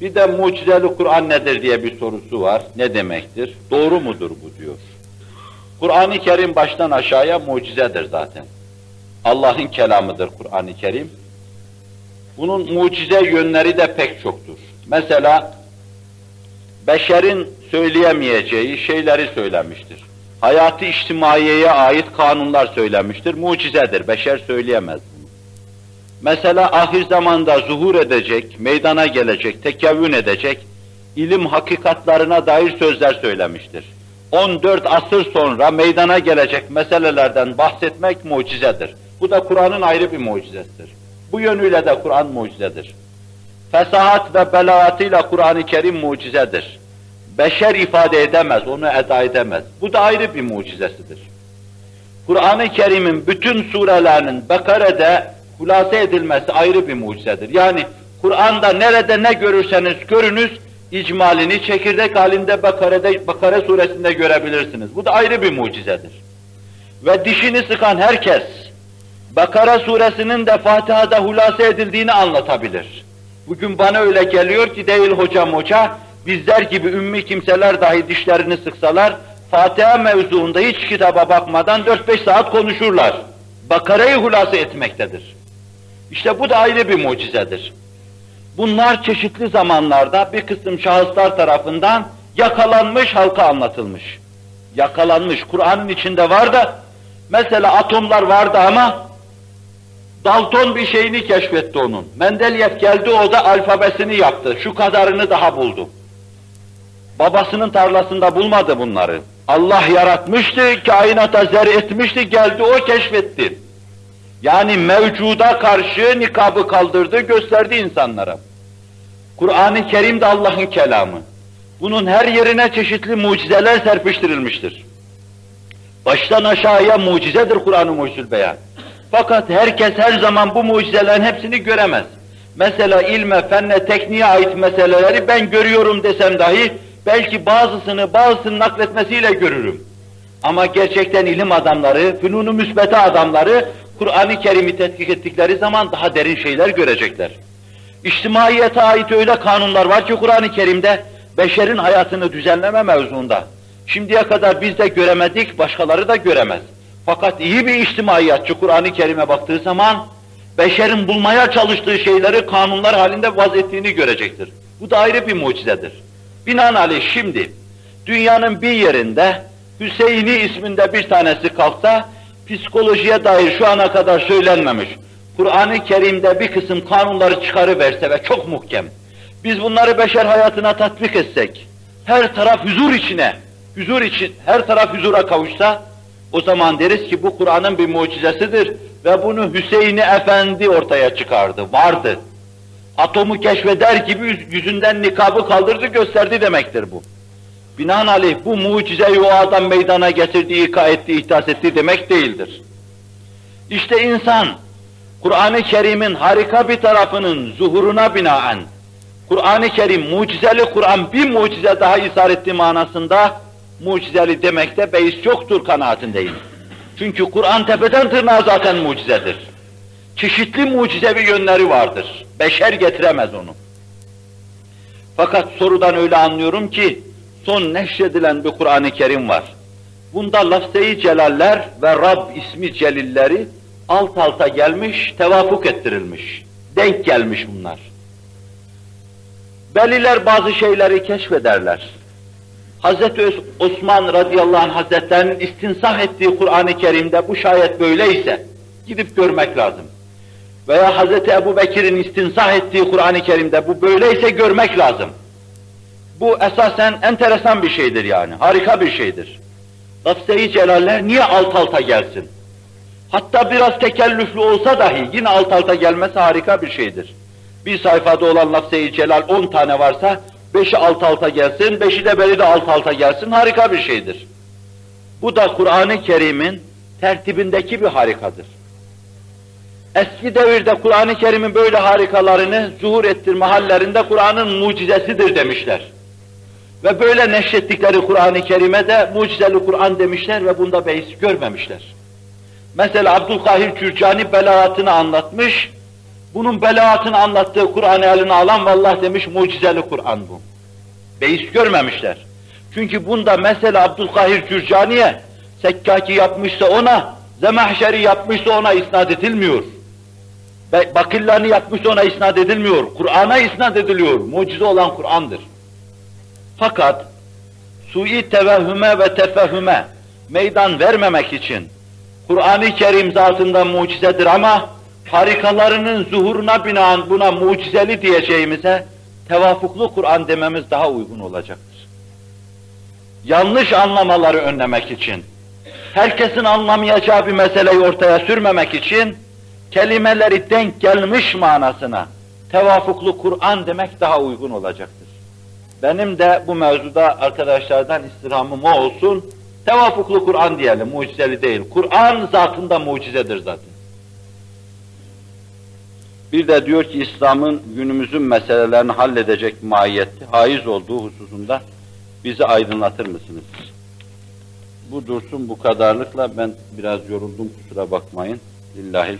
Bir de mucizeli Kur'an nedir diye bir sorusu var. Ne demektir? Doğru mudur bu diyor. Kur'an-ı Kerim baştan aşağıya mucizedir zaten. Allah'ın kelamıdır Kur'an-ı Kerim. Bunun mucize yönleri de pek çoktur. Mesela beşerin söyleyemeyeceği şeyleri söylemiştir. Hayatı içtimaiyeye ait kanunlar söylemiştir. Mucizedir. Beşer söyleyemez bunu. Mesela ahir zamanda zuhur edecek, meydana gelecek, tekevvün edecek ilim hakikatlarına dair sözler söylemiştir. 14 asır sonra meydana gelecek meselelerden bahsetmek mucizedir. Bu da Kur'an'ın ayrı bir mucizesidir. Bu yönüyle de Kur'an mucizedir. Fesahat ve belagatıyla Kur'an-ı Kerim mucizedir. Beşer ifade edemez, onu eda edemez. Bu da ayrı bir mucizesidir. Kur'an-ı Kerim'in bütün surelerinin Bekare'de hulase edilmesi ayrı bir mucizedir. Yani Kur'an'da nerede ne görürseniz görünüz, icmalini çekirdek halinde Bakare'de, Bakare suresinde görebilirsiniz. Bu da ayrı bir mucizedir. Ve dişini sıkan herkes, Bakara suresinin de Fatiha'da hulase edildiğini anlatabilir. Bugün bana öyle geliyor ki değil hocam hoca, bizler gibi ümmi kimseler dahi dişlerini sıksalar, Fatiha mevzuunda hiç kitaba bakmadan 4-5 saat konuşurlar. Bakara'yı hulase etmektedir. İşte bu da ayrı bir mucizedir. Bunlar çeşitli zamanlarda bir kısım şahıslar tarafından yakalanmış, halka anlatılmış. Yakalanmış, Kur'an'ın içinde var da, mesela atomlar vardı ama Dalton bir şeyini keşfetti onun. Mendeleyev geldi o da alfabesini yaptı. Şu kadarını daha buldu. Babasının tarlasında bulmadı bunları. Allah yaratmıştı, kainata zer etmişti, geldi o keşfetti. Yani mevcuda karşı nikabı kaldırdı, gösterdi insanlara. Kur'an-ı Kerim de Allah'ın kelamı. Bunun her yerine çeşitli mucizeler serpiştirilmiştir. Baştan aşağıya mucizedir Kur'an-ı Mucizül Beyan. Fakat herkes her zaman bu mucizelerin hepsini göremez. Mesela ilme, fenne, tekniğe ait meseleleri ben görüyorum desem dahi belki bazısını bazısını nakletmesiyle görürüm. Ama gerçekten ilim adamları, fünunu müsbete adamları Kur'an-ı Kerim'i tetkik ettikleri zaman daha derin şeyler görecekler. İçtimaiyete ait öyle kanunlar var ki Kur'an-ı Kerim'de beşerin hayatını düzenleme mevzuunda. Şimdiye kadar biz de göremedik, başkaları da göremez. Fakat iyi bir içtimaiyatçı Kur'an-ı Kerim'e baktığı zaman beşerin bulmaya çalıştığı şeyleri kanunlar halinde vaz ettiğini görecektir. Bu da ayrı bir mucizedir. Binaenaleyh şimdi dünyanın bir yerinde Hüseyin'i isminde bir tanesi kalksa psikolojiye dair şu ana kadar söylenmemiş. Kur'an-ı Kerim'de bir kısım kanunları çıkarıverse ve çok muhkem. Biz bunları beşer hayatına tatbik etsek, her taraf huzur içine, huzur için, her taraf huzura kavuşsa, o zaman deriz ki bu Kur'an'ın bir mucizesidir ve bunu Hüseyin Efendi ortaya çıkardı, vardı. Atomu keşfeder gibi yüzünden nikabı kaldırdı, gösterdi demektir bu. Binaenaleyh bu mucizeyi o adam meydana getirdi, ika etti, ihtas etti demek değildir. İşte insan, Kur'an-ı Kerim'in harika bir tarafının zuhuruna binaen, Kur'an-ı Kerim, mucizeli Kur'an bir mucize daha isar etti manasında, mucizeli demekte beis yoktur kanaatindeyim. Çünkü Kur'an tepeden tırnağa zaten mucizedir. Çeşitli mucizevi yönleri vardır. Beşer getiremez onu. Fakat sorudan öyle anlıyorum ki, son neşredilen bir Kur'an-ı Kerim var. Bunda lafze-i celaller ve Rab ismi celilleri alt alta gelmiş, tevafuk ettirilmiş. Denk gelmiş bunlar. Veliler bazı şeyleri keşfederler. Hazreti Osman radıyallahu anh hazretlerinin istinsah ettiği Kur'an-ı Kerim'de bu şayet böyleyse gidip görmek lazım. Veya Hazreti Ebu Bekir'in istinsah ettiği Kur'an-ı Kerim'de bu böyleyse görmek lazım. Bu esasen enteresan bir şeydir yani, harika bir şeydir. Lafze-i celaller niye alt alta gelsin? Hatta biraz tekellüflü olsa dahi yine alt alta gelmesi harika bir şeydir. Bir sayfada olan lafze-i celal on tane varsa, beşi alt alta gelsin, beşi de beri de alt alta gelsin, harika bir şeydir. Bu da Kur'an-ı Kerim'in tertibindeki bir harikadır. Eski devirde Kur'an-ı Kerim'in böyle harikalarını zuhur ettirme hallerinde Kur'an'ın mucizesidir demişler. Ve böyle neşrettikleri Kur'an-ı Kerim'e de mucizeli Kur'an demişler ve bunda beis görmemişler. Mesela Abdülkahir Kürcani belaatını anlatmış, Bunun belaatını anlattığı Kur'an'ı eline alan vallahi demiş mucizeli Kur'an bu. Beis görmemişler. Çünkü bunda mesela Abdülkahir Cürcani'ye Sekkaki yapmışsa ona, Zemahşeri yapmışsa ona isnat edilmiyor. Bakillani yapmışsa ona isnat edilmiyor. Kur'an'a isnat ediliyor. Mucize olan Kur'an'dır. Fakat sui tevehhüme ve tefehhüme meydan vermemek için Kur'an-ı Kerim zatında mucizedir ama harikalarının zuhuruna binaen buna mucizeli diyeceğimize tevafuklu Kur'an dememiz daha uygun olacaktır. Yanlış anlamaları önlemek için, herkesin anlamayacağı bir meseleyi ortaya sürmemek için kelimeleri denk gelmiş manasına tevafuklu Kur'an demek daha uygun olacaktır. Benim de bu mevzuda arkadaşlardan istirhamım o olsun. Tevafuklu Kur'an diyelim, mucizeli değil. Kur'an zatında mucizedir zaten. Bir de diyor ki İslam'ın günümüzün meselelerini halledecek mahiyeti, haiz olduğu hususunda bizi aydınlatır mısınız? Bu dursun bu kadarlıkla ben biraz yoruldum kusura bakmayın. Lillahi